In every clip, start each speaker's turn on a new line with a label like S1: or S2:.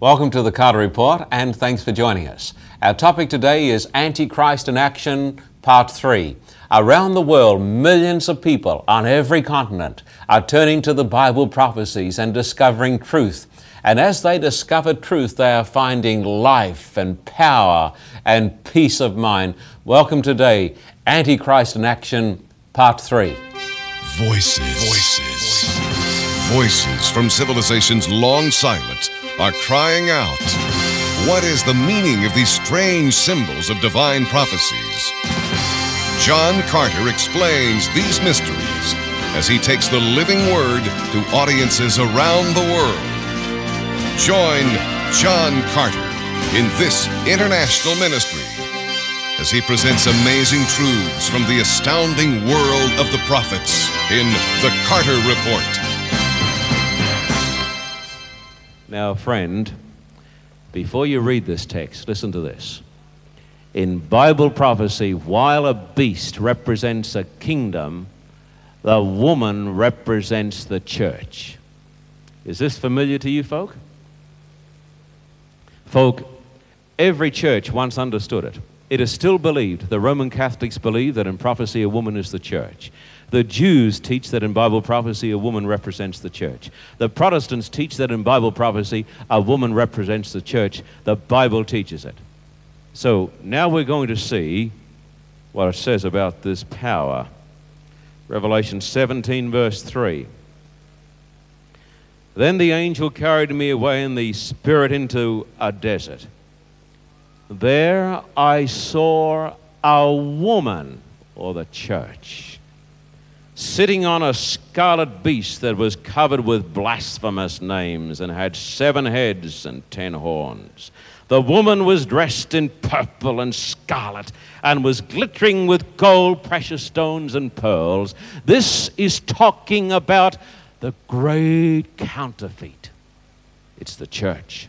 S1: Welcome to the Carter Report and thanks for joining us. Our topic today is Antichrist in Action, Part 3. Around the world, millions of people on every continent are turning to the Bible prophecies and discovering truth. And as they discover truth, they are finding life and power and peace of mind. Welcome today, Antichrist in Action, Part 3.
S2: Voices. Voices. Voices from civilizations long silent are crying out. What is the meaning of these strange symbols of divine prophecies? John Carter explains these mysteries as he takes the living word to audiences around the world. Join John Carter in this international ministry as he presents amazing truths from the astounding world of the prophets in the Carter Report.
S1: Now, friend, before you read this text, listen to this. In Bible prophecy, while a beast represents a kingdom, the woman represents the church. Is this familiar to you, folk? Folk, every church once understood it. It is still believed, the Roman Catholics believe that in prophecy a woman is the church. The Jews teach that in Bible prophecy a woman represents the church. The Protestants teach that in Bible prophecy a woman represents the church. The Bible teaches it. So now we're going to see what it says about this power. Revelation 17, verse 3. Then the angel carried me away in the spirit into a desert. There I saw a woman, or the church sitting on a scarlet beast that was covered with blasphemous names and had seven heads and ten horns. The woman was dressed in purple and scarlet and was glittering with gold, precious stones, and pearls. This is talking about the great counterfeit. It's the church.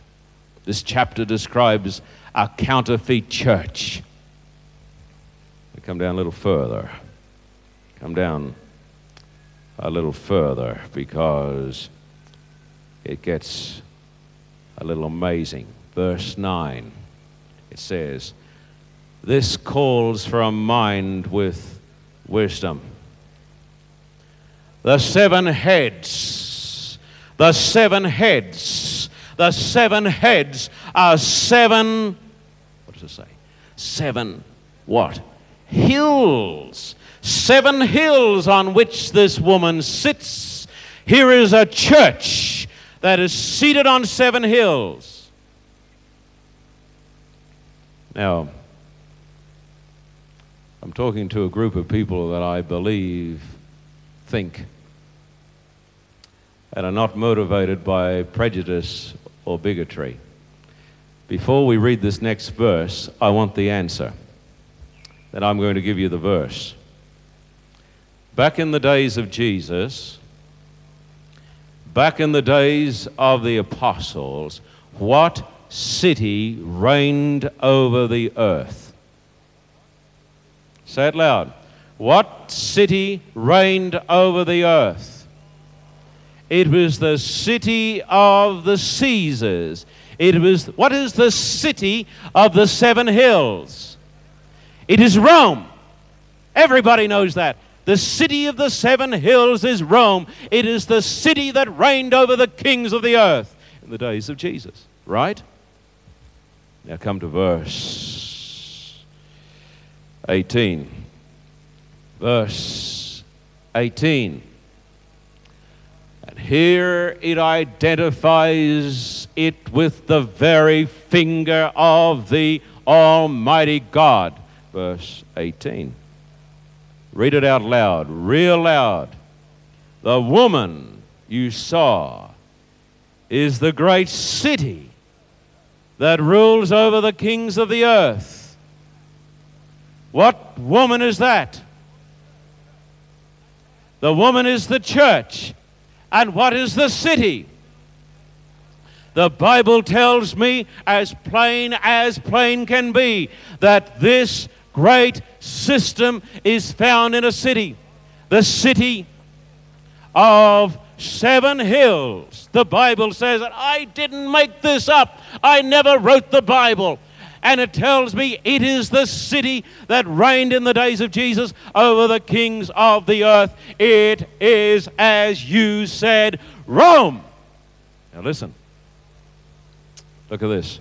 S1: This chapter describes a counterfeit church. We come down a little further. Come down a little further because it gets a little amazing. Verse 9, it says, This calls for a mind with wisdom. The seven heads, the seven heads, the seven heads are seven, what does it say? Seven what? Hills seven hills on which this woman sits. Here is a church that is seated on seven hills. Now, I'm talking to a group of people that I believe think and are not motivated by prejudice or bigotry. Before we read this next verse, I want the answer. Then I'm going to give you the verse. Back in the days of Jesus, back in the days of the apostles, what city reigned over the earth? Say it loud. What city reigned over the earth? It was the city of the Caesars. It was, what is the city of the seven hills? It is Rome. Everybody knows that. The city of the seven hills is Rome. It is the city that reigned over the kings of the earth in the days of Jesus, right? Now come to verse 18. Verse 18. And here it identifies it with the very finger of the Almighty God. Verse 18. Read it out loud, real loud. The woman you saw is the great city that rules over the kings of the earth. What woman is that? The woman is the church. And what is the city? The Bible tells me, as plain as plain can be, that this great system is found in a city, the city of seven hills. The Bible says that I didn't make this up. I never wrote the Bible. And it tells me it is the city that reigned in the days of Jesus over the kings of the earth. It is, as you said, Rome. Now listen. Look at this.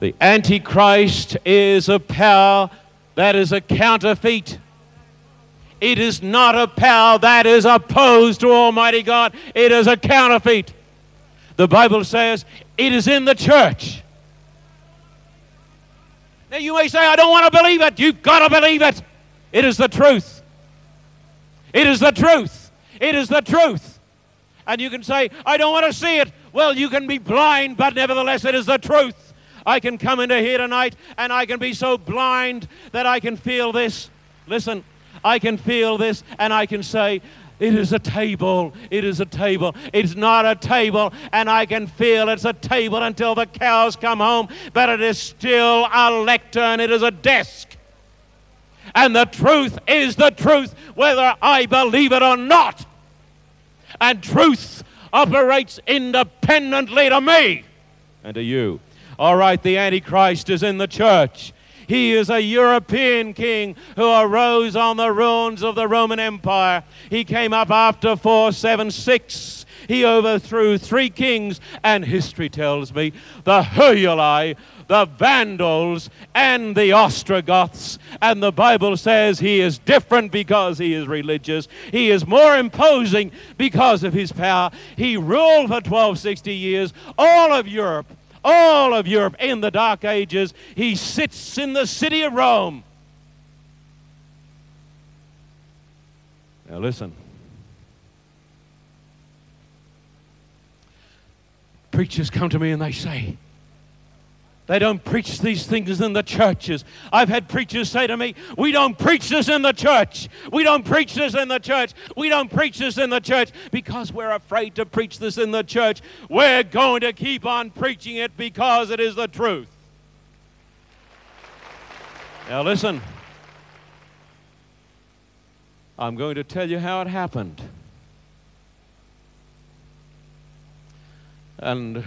S1: The Antichrist is a power that is a counterfeit. It is not a power that is opposed to Almighty God. It is a counterfeit. The Bible says it is in the church. Now you may say, I don't want to believe it. You've got to believe it. It is the truth. It is the truth. It is the truth. And you can say, I don't want to see it. Well, you can be blind, but nevertheless, it is the truth. I can come into here tonight and I can be so blind that I can feel this. Listen, I can feel this and I can say, it is a table. It is a table. It's not a table, and I can feel it's a table until the cows come home, but it is still a lectern. It is a desk. And the truth is the truth, whether I believe it or not. And truth operates independently to me and to you. All right, the Antichrist is in the church. He is a European king who arose on the ruins of the Roman Empire. He came up after 476. He overthrew three kings, and history tells me the Heruli, the Vandals, and the Ostrogoths. And the Bible says he is different because he is religious. He is more imposing because of his power. He ruled for 1260 years all of Europe all of Europe in the Dark Ages. He sits in the city of Rome. Now, listen. Preachers come to me and they say, they don't preach these things in the churches. I've had preachers say to me, We don't preach this in the church. We don't preach this in the church. We don't preach this in the church because we're afraid to preach this in the church. We're going to keep on preaching it because it is the truth. Now, listen. I'm going to tell you how it happened. And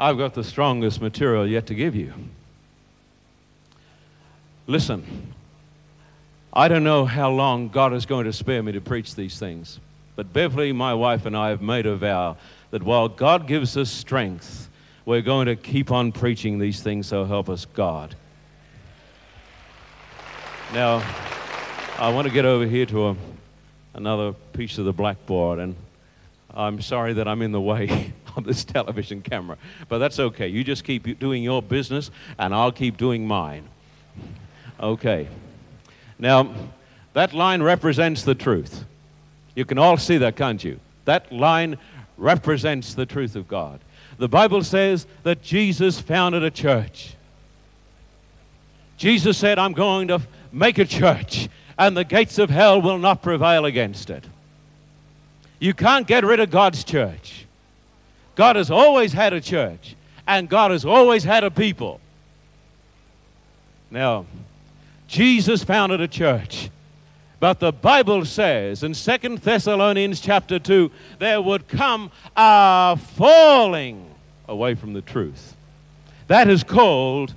S1: I've got the strongest material yet to give you. Listen, I don't know how long God is going to spare me to preach these things, but Beverly, my wife, and I have made a vow that while God gives us strength, we're going to keep on preaching these things, so help us God. Now, I want to get over here to a, another piece of the blackboard, and I'm sorry that I'm in the way of this television camera, but that's okay. You just keep doing your business, and I'll keep doing mine. Okay. Now, that line represents the truth. You can all see that, can't you? That line represents the truth of God. The Bible says that Jesus founded a church. Jesus said, I'm going to make a church, and the gates of hell will not prevail against it. You can't get rid of God's church. God has always had a church, and God has always had a people. Now, Jesus founded a church. But the Bible says in Second Thessalonians chapter 2, there would come a falling away from the truth. That is called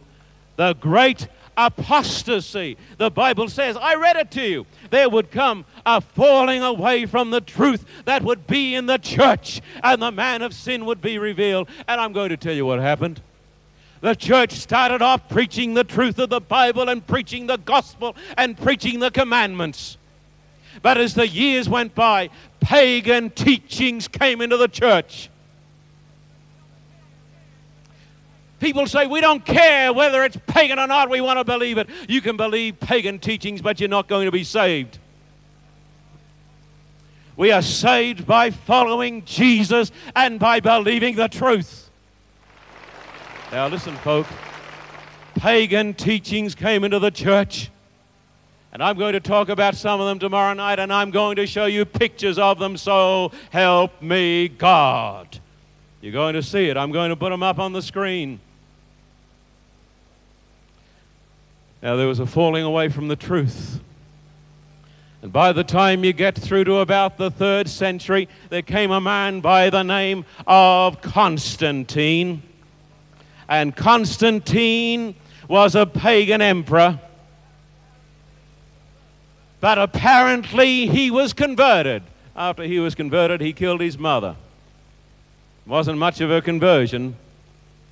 S1: the great apostasy. The Bible says, I read it to you. There would come a falling away from the truth that would be in the church, and the man of sin would be revealed. And I'm going to tell you what happened. The church started off preaching the truth of the Bible and preaching the gospel and preaching the commandments. But as the years went by, pagan teachings came into the church. People say, we don't care whether it's pagan or not, we want to believe it. You can believe pagan teachings, but you're not going to be saved. We are saved by following Jesus and by believing the truth. Now, listen, folk. Pagan teachings came into the church. And I'm going to talk about some of them tomorrow night, and I'm going to show you pictures of them, so help me God. You're going to see it. I'm going to put them up on the screen. Now, there was a falling away from the truth. And by the time you get through to about the third century, there came a man by the name of Constantine. And Constantine was a pagan emperor. But apparently he was converted. After he was converted, he killed his mother. Wasn't much of a conversion,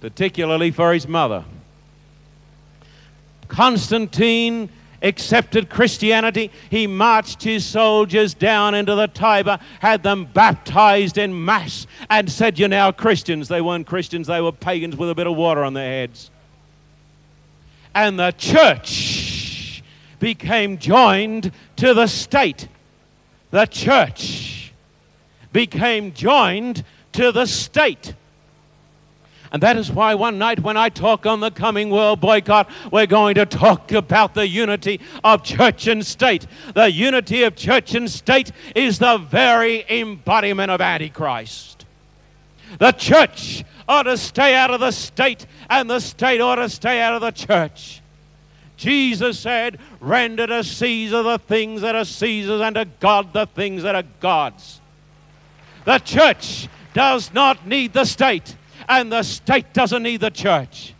S1: particularly for his mother. Constantine accepted Christianity. He marched his soldiers down into the Tiber, had them baptized in mass, and said, You're now Christians. They weren't Christians, they were pagans with a bit of water on their heads. And the church became joined to the state. The church became joined to the state. And that is why one night when I talk on the coming world boycott, we're going to talk about the unity of church and state. The unity of church and state is the very embodiment of Antichrist. The church ought to stay out of the state, and the state ought to stay out of the church. Jesus said, Render to Caesar the things that are Caesar's, and to God the things that are God's. The church does not need the state and the state doesn't need the church.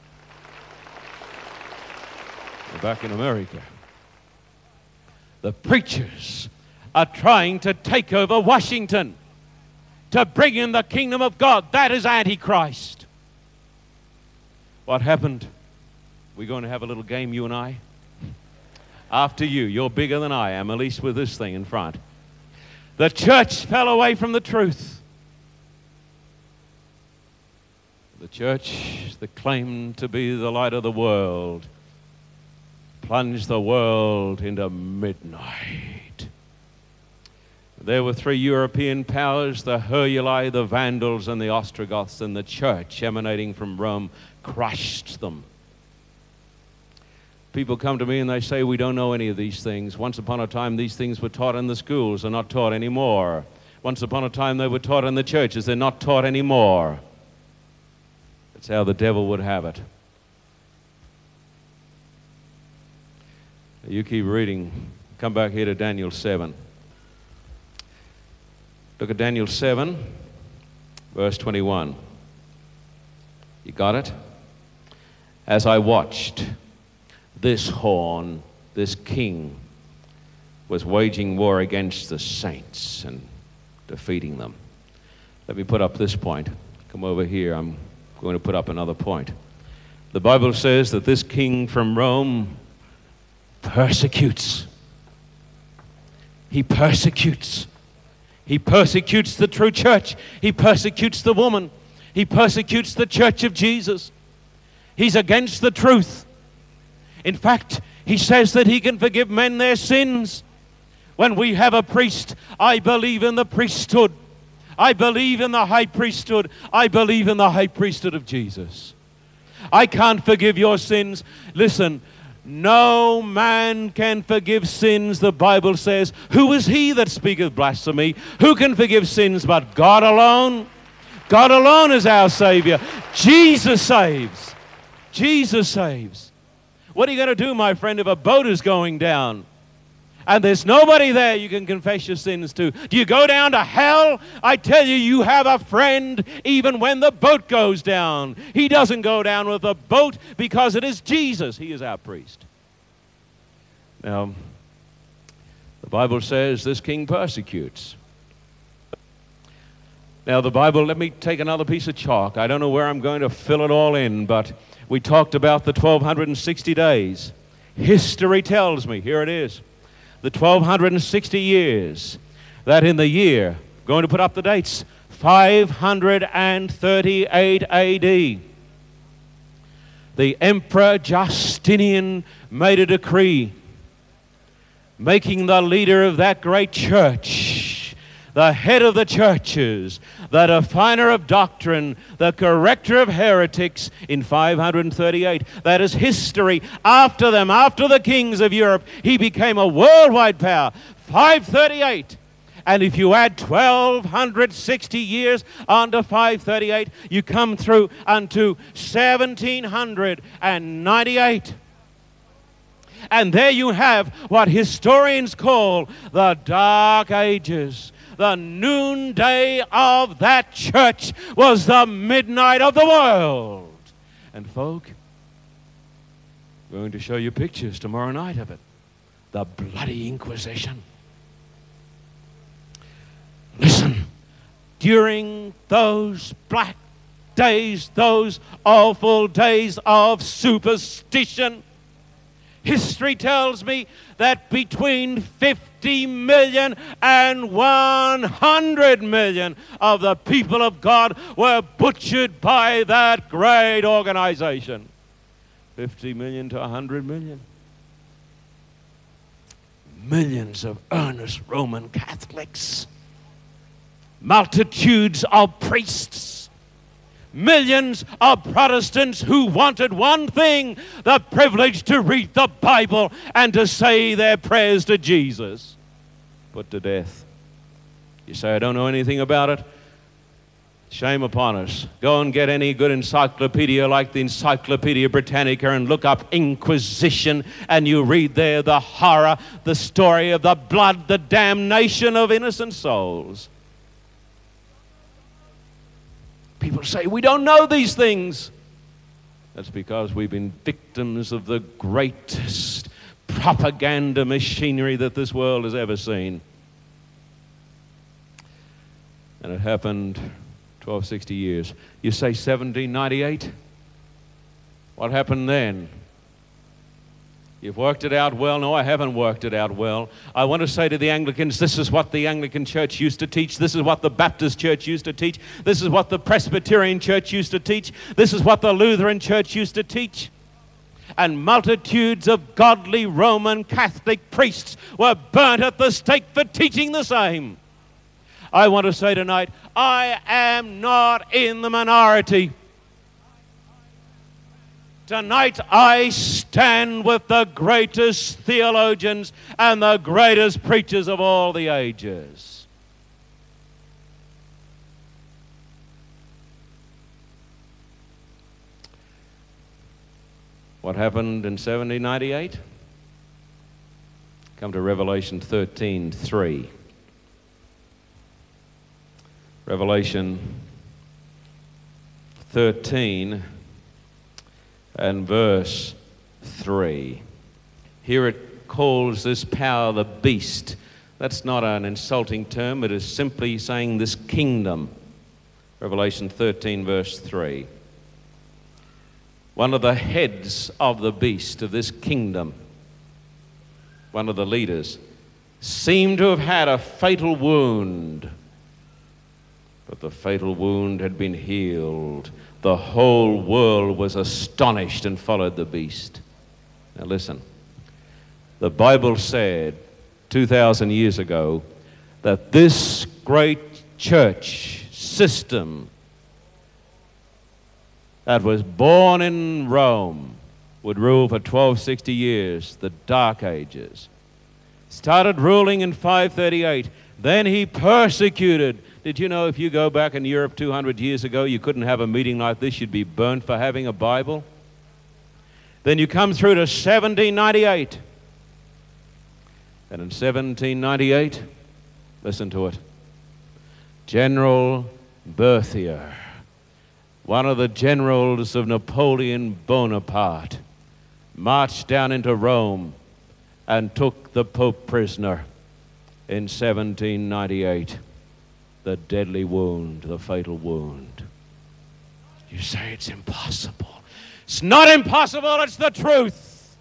S1: Back in America, the preachers are trying to take over Washington to bring in the kingdom of God. That is Antichrist. What happened? We're going to have a little game, you and I. After you, you're bigger than I am, at least with this thing in front. The church fell away from the truth. The church that claimed to be the light of the world plunged the world into midnight. There were three European powers the Heruli, the Vandals, and the Ostrogoths, and the church emanating from Rome crushed them. People come to me and they say, We don't know any of these things. Once upon a time, these things were taught in the schools, they're not taught anymore. Once upon a time, they were taught in the churches, they're not taught anymore. That's how the devil would have it. You keep reading. Come back here to Daniel 7. Look at Daniel 7, verse 21. You got it? As I watched, this horn, this king, was waging war against the saints and defeating them. Let me put up this point. Come over here. I'm going to put up another point. The Bible says that this king from Rome persecutes. He persecutes. He persecutes the true church. He persecutes the woman. He persecutes the church of Jesus. He's against the truth. In fact, he says that he can forgive men their sins. When we have a priest, I believe in the priesthood I believe in the high priesthood. I believe in the high priesthood of Jesus. I can't forgive your sins. Listen, no man can forgive sins, the Bible says. Who is he that speaketh blasphemy? Who can forgive sins but God alone? God alone is our Savior. Jesus saves. Jesus saves. What are you going to do, my friend, if a boat is going down? And there's nobody there you can confess your sins to. Do you go down to hell? I tell you, you have a friend even when the boat goes down. He doesn't go down with the boat because it is Jesus. He is our priest. Now, the Bible says this king persecutes. Now, the Bible, let me take another piece of chalk. I don't know where I'm going to fill it all in, but we talked about the 1260 days. History tells me, here it is the 1260 years that in the year, going to put up the dates, 538 AD, the Emperor Justinian made a decree making the leader of that great church, the head of the churches, the definer of doctrine, the corrector of heretics in 538. That is history. After them, after the kings of Europe, he became a worldwide power. 538. And if you add 1260 years onto 538, you come through unto 1798. And there you have what historians call the Dark Ages. The noonday of that church was the midnight of the world. And, folk, we're going to show you pictures tomorrow night of it. The bloody Inquisition. Listen, during those black days, those awful days of superstition, history tells me that between 50 million and 100 million of the people of God were butchered by that great organization. 50 million to 100 million. Millions of earnest Roman Catholics, multitudes of priests, millions of Protestants who wanted one thing the privilege to read the Bible and to say their prayers to Jesus. Put to death. You say, I don't know anything about it. Shame upon us. Go and get any good encyclopedia like the Encyclopedia Britannica and look up Inquisition, and you read there the horror, the story of the blood, the damnation of innocent souls. People say, We don't know these things. That's because we've been victims of the greatest propaganda machinery that this world has ever seen. And it happened 1260 years. You say 1798? What happened then? You've worked it out well. No, I haven't worked it out well. I want to say to the Anglicans this is what the Anglican Church used to teach. This is what the Baptist Church used to teach. This is what the Presbyterian Church used to teach. This is what the Lutheran Church used to teach. And multitudes of godly Roman Catholic priests were burnt at the stake for teaching the same. I want to say tonight, I am not in the minority. Tonight I stand with the greatest theologians and the greatest preachers of all the ages. What happened in 1798? Come to Revelation 13 3. Revelation 13 and verse 3. Here it calls this power the beast. That's not an insulting term, it is simply saying this kingdom. Revelation 13, verse 3. One of the heads of the beast of this kingdom, one of the leaders, seemed to have had a fatal wound but the fatal wound had been healed. The whole world was astonished and followed the beast. Now, listen. The Bible said 2,000 years ago that this great church system that was born in Rome would rule for 1260 years, the Dark Ages. Started ruling in 538. Then he persecuted did you know if you go back in Europe 200 years ago, you couldn't have a meeting like this? You'd be burned for having a Bible? Then you come through to 1798. And in 1798, listen to it General Berthier, one of the generals of Napoleon Bonaparte, marched down into Rome and took the Pope prisoner in 1798 the deadly wound, the fatal wound. You say it's impossible. It's not impossible, it's the truth.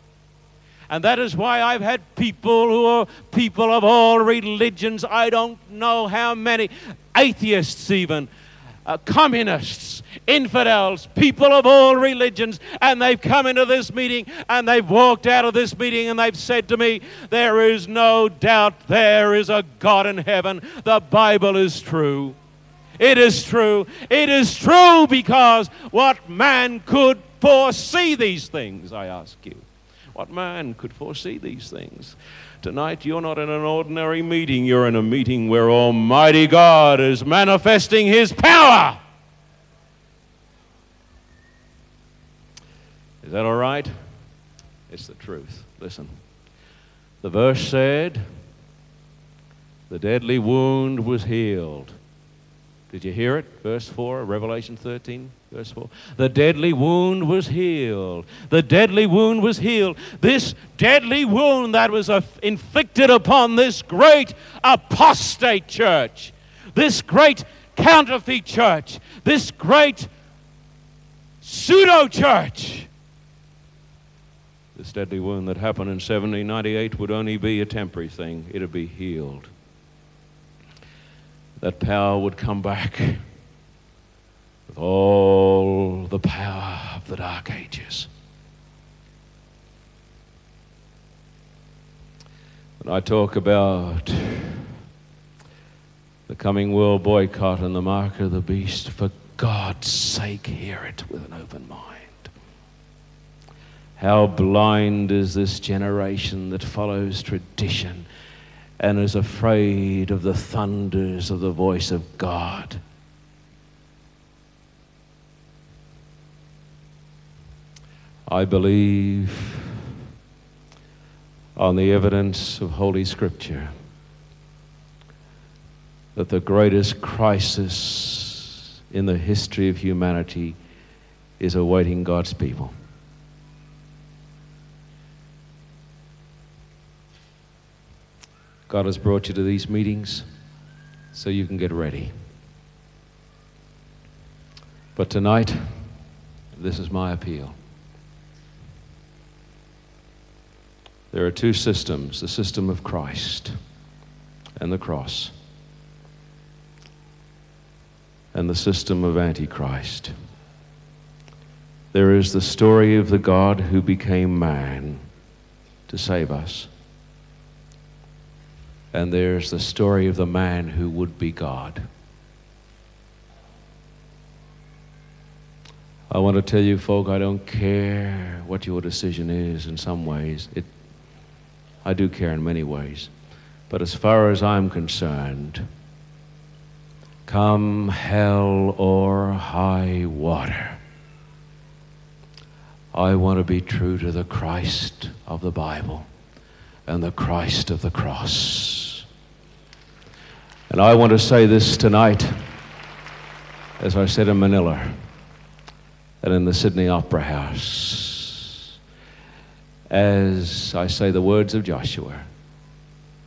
S1: And that is why I've had people who are people of all religions, I don't know how many, atheists even, uh, communists, infidels, people of all religions, and they've come into this meeting and they've walked out of this meeting and they've said to me, There is no doubt there is a God in heaven. The Bible is true. It is true. It is true because what man could foresee these things, I ask you? What man could foresee these things? Tonight, you're not in an ordinary meeting, you're in a meeting where Almighty God is manifesting His power. Is that all right? It's the truth. Listen. The verse said, The deadly wound was healed. Did you hear it? Verse 4, Revelation 13, verse 4. The deadly wound was healed. The deadly wound was healed. This deadly wound that was inflicted upon this great apostate church, this great counterfeit church, this great pseudo church. This deadly wound that happened in 1798 would only be a temporary thing, it'd be healed. That power would come back with all the power of the Dark Ages. When I talk about the coming world boycott and the mark of the beast, for God's sake, hear it with an open mind. How blind is this generation that follows tradition and is afraid of the thunders of the voice of God. I believe on the evidence of Holy Scripture that the greatest crisis in the history of humanity is awaiting God's people. God has brought you to these meetings so you can get ready. But tonight, this is my appeal. There are two systems the system of Christ and the cross and the system of Antichrist. There is the story of the God who became man to save us. And there's the story of the man who would be God. I want to tell you, folk, I don't care what your decision is in some ways. It, I do care in many ways. But as far as I'm concerned, come hell or high water. I want to be true to the Christ of the Bible and the Christ of the cross. And I want to say this tonight, as I said in Manila and in the Sydney Opera House, as I say the words of Joshua.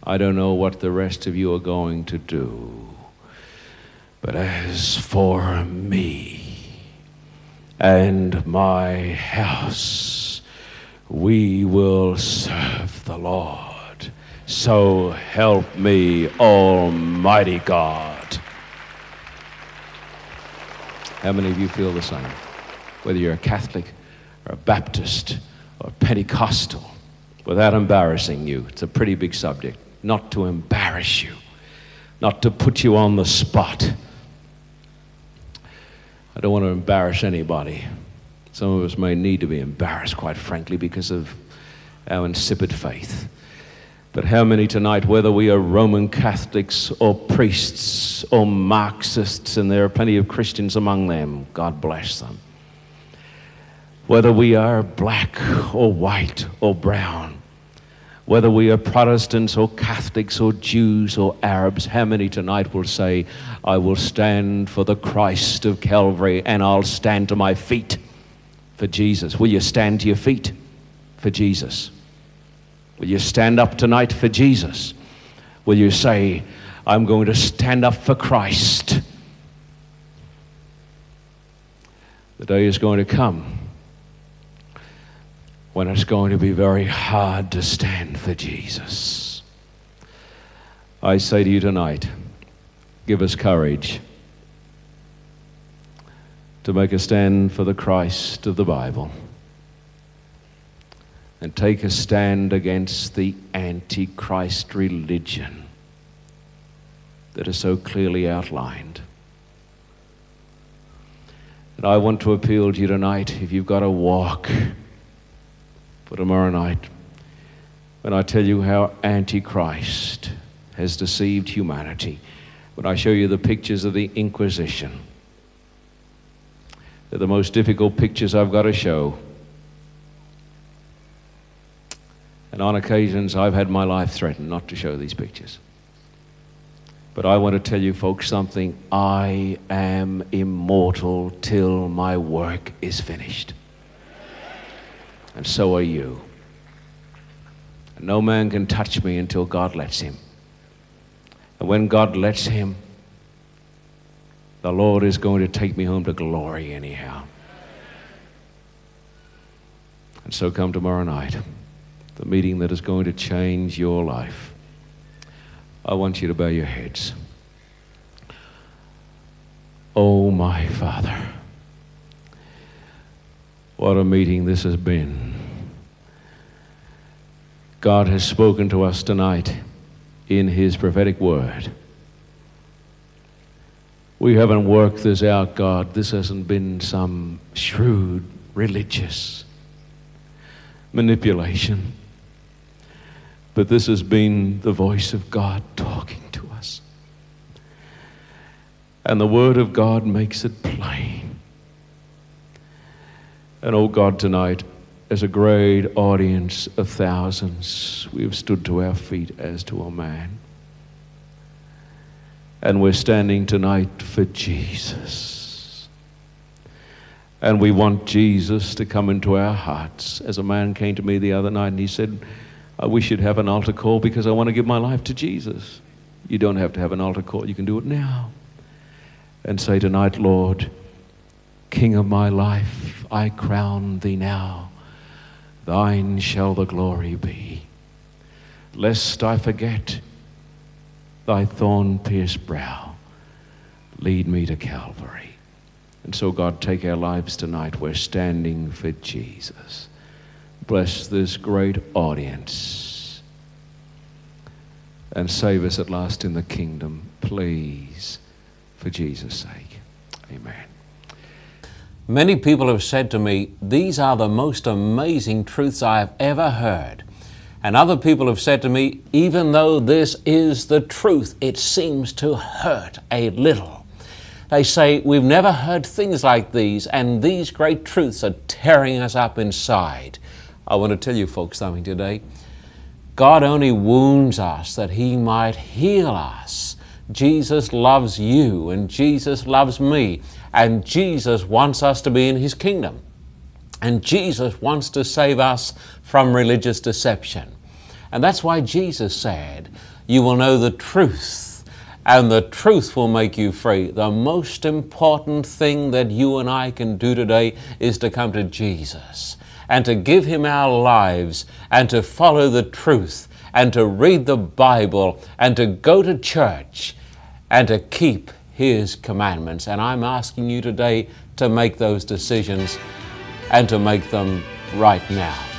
S1: I don't know what the rest of you are going to do. But as for me and my house, we will serve the Lord. So help me, Almighty God. How many of you feel the same? Whether you're a Catholic or a Baptist or Pentecostal, without embarrassing you, it's a pretty big subject. Not to embarrass you, not to put you on the spot I don't want to embarrass anybody. Some of us may need to be embarrassed, quite frankly, because of our insipid faith. But how many tonight, whether we are Roman Catholics or priests or Marxists, and there are plenty of Christians among them, God bless them, whether we are black or white or brown, whether we are Protestants or Catholics or Jews or Arabs, how many tonight will say, I will stand for the Christ of Calvary and I'll stand to my feet for Jesus? Will you stand to your feet for Jesus? Will you stand up tonight for Jesus? Will you say, I'm going to stand up for Christ? The day is going to come when it's going to be very hard to stand for Jesus. I say to you tonight, give us courage to make a stand for the Christ of the Bible and take a stand against the antichrist religion that is so clearly outlined. And I want to appeal to you tonight if you've got to walk for tomorrow night when I tell you how Antichrist has deceived humanity, when I show you the pictures of the Inquisition. They're the most difficult pictures I've got to show. And on occasions, I've had my life threatened not to show these pictures. But I want to tell you folks something. I am immortal till my work is finished. And so are you. No man can touch me until God lets him. And when God lets him, the Lord is going to take me home to glory anyhow. And so come tomorrow night, the meeting that is going to change your life. I want you to bow your heads. Oh, my Father, what a meeting this has been. God has spoken to us tonight in His prophetic word. We haven't worked this out, God. This hasn't been some shrewd religious manipulation. But this has been the voice of God talking to us. And the Word of God makes it plain. And oh God, tonight, as a great audience of thousands, we have stood to our feet as to a man. And we're standing tonight for Jesus. And we want Jesus to come into our hearts. As a man came to me the other night and he said, We should have an altar call because I want to give my life to Jesus. You don't have to have an altar call, you can do it now. And say tonight, Lord, King of my life, I crown thee now Thine shall the glory be. Lest I forget thy thorn pierced brow, lead me to Calvary. And so, God, take our lives tonight. We're standing for Jesus. Bless this great audience and save us at last in the kingdom, please, for Jesus' sake. Amen.
S3: Many people have said to me, These are the most amazing truths I have ever heard. And other people have said to me, Even though this is the truth, it seems to hurt a little. They say, We've never heard things like these, and these great truths are tearing us up inside. I want to tell you folks something today. God only wounds us that He might heal us. Jesus loves you, and Jesus loves me. And Jesus wants us to be in His kingdom. And Jesus wants to save us from religious deception. And that's why Jesus said, You will know the truth, and the truth will make you free. The most important thing that you and I can do today is to come to Jesus and to give Him our lives and to follow the truth and to read the Bible and to go to church and to keep his commandments. And I'm asking you today to make those decisions and to make them right now.